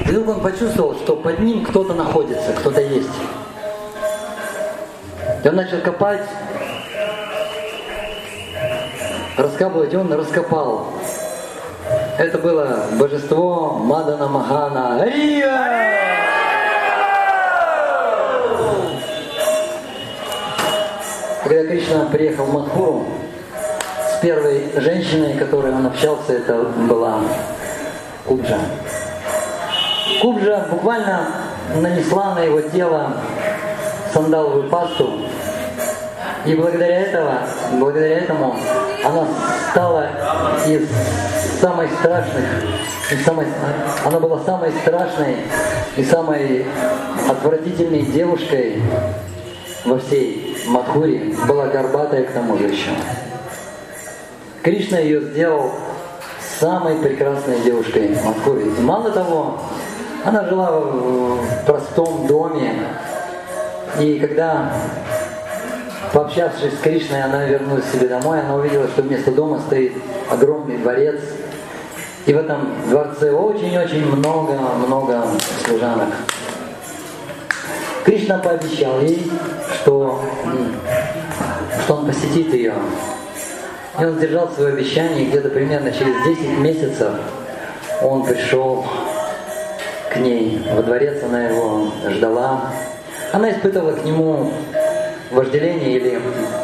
И вдруг он почувствовал, что под ним кто-то находится, кто-то есть. И он начал копать, раскапывать, и он раскопал. Это было божество Мадана Махана. Рия! Когда Кришна приехал в Мадхуру, с первой женщиной, которой он общался, это была Кубджа. Кубджа буквально нанесла на его тело сандаловую пасту, и благодаря этого, благодаря этому она стала из самой страшных, и самой, она была самой страшной и самой отвратительной девушкой во всей Мадхуре, была горбатая к тому же еще. Кришна ее сделал самой прекрасной девушкой в Мадхуре. И мало того, она жила в простом доме, и когда Пообщавшись с Кришной, она вернулась себе домой, она увидела, что вместо дома стоит огромный дворец. И в этом дворце очень-очень много-много служанок. Кришна пообещал ей, что, что он посетит ее. И он сдержал свое обещание, где-то примерно через 10 месяцев он пришел к ней во дворец, она его ждала. Она испытывала к нему вожделение или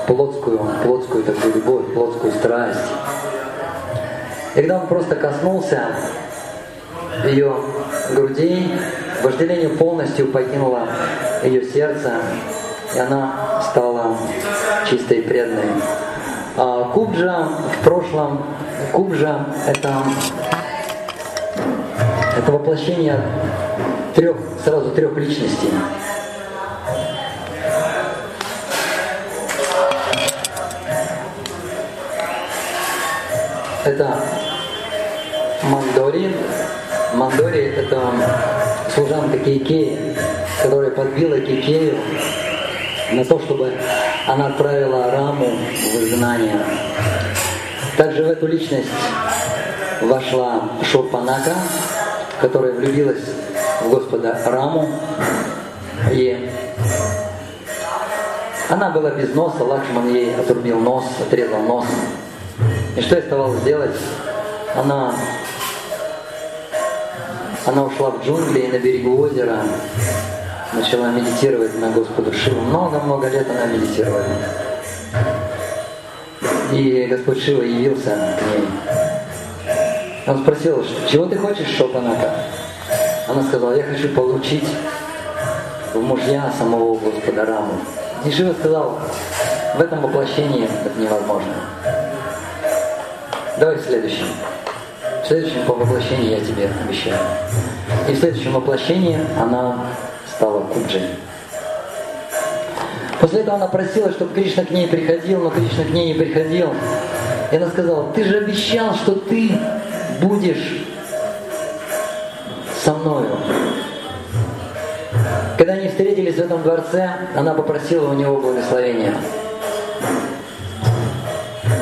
плотскую, плотскую такую любовь, плотскую страсть. И когда он просто коснулся ее грудей, вожделение полностью покинуло ее сердце, и она стала чистой и преданной. А Кубджа в прошлом, Кубджа это, это воплощение трех, сразу трех личностей. это Мандори. Мандори – это служанка Кейкеи, которая подбила Кейкею на то, чтобы она отправила Раму в изгнание. Также в эту личность вошла Шопанака, которая влюбилась в Господа Раму. И она была без носа, Лакшман ей отрубил нос, отрезал нос. И что оставалось сделать? Она, она ушла в джунгли и на берегу озера начала медитировать на Господу Шиву. Много-много лет она медитировала. И Господь Шива явился к ней. Он спросил, чего ты хочешь, Шопанака? Она сказала, я хочу получить в мужья самого Господа Раму. И Шива сказал, в этом воплощении это невозможно. Давай в следующем. В следующем по воплощению я тебе обещаю. И в следующем воплощении она стала Куджей. После этого она просила, чтобы Кришна к ней приходил, но Кришна к ней не приходил. И она сказала, ты же обещал, что ты будешь со мною. Когда они встретились в этом дворце, она попросила у него благословения.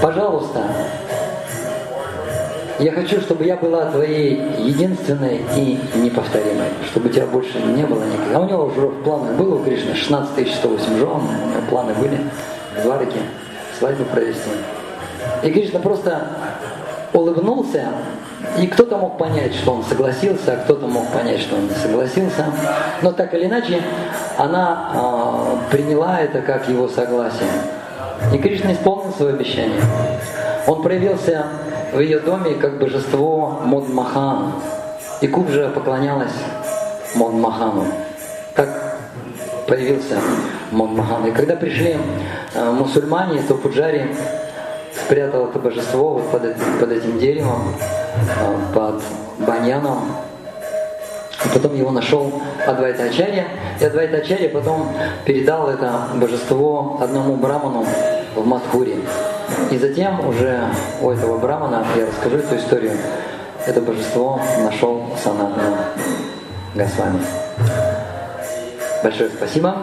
Пожалуйста, я хочу, чтобы я была твоей единственной и неповторимой, чтобы тебя больше не было никаких. А у него уже в планах было у Кришны 16 108 жен, у него планы были в Двараке свадьбу провести. И Кришна просто улыбнулся, и кто-то мог понять, что он согласился, а кто-то мог понять, что он не согласился. Но так или иначе, она э, приняла это как его согласие. И Кришна исполнил свое обещание. Он проявился в ее доме как божество Модмахан. И Кубжа поклонялась Модмахану. Так появился Модмахан. И когда пришли э, мусульмане, то Пуджари спрятал это божество вот под, этим, под этим деревом, под баньяном. Потом его нашел Адвайта Ачарья. И Адвайта Ачарья потом передал это божество одному браману в Мадхуре. И затем уже у этого брамана, я расскажу эту историю, это божество нашел Санатана Госвами. Большое спасибо.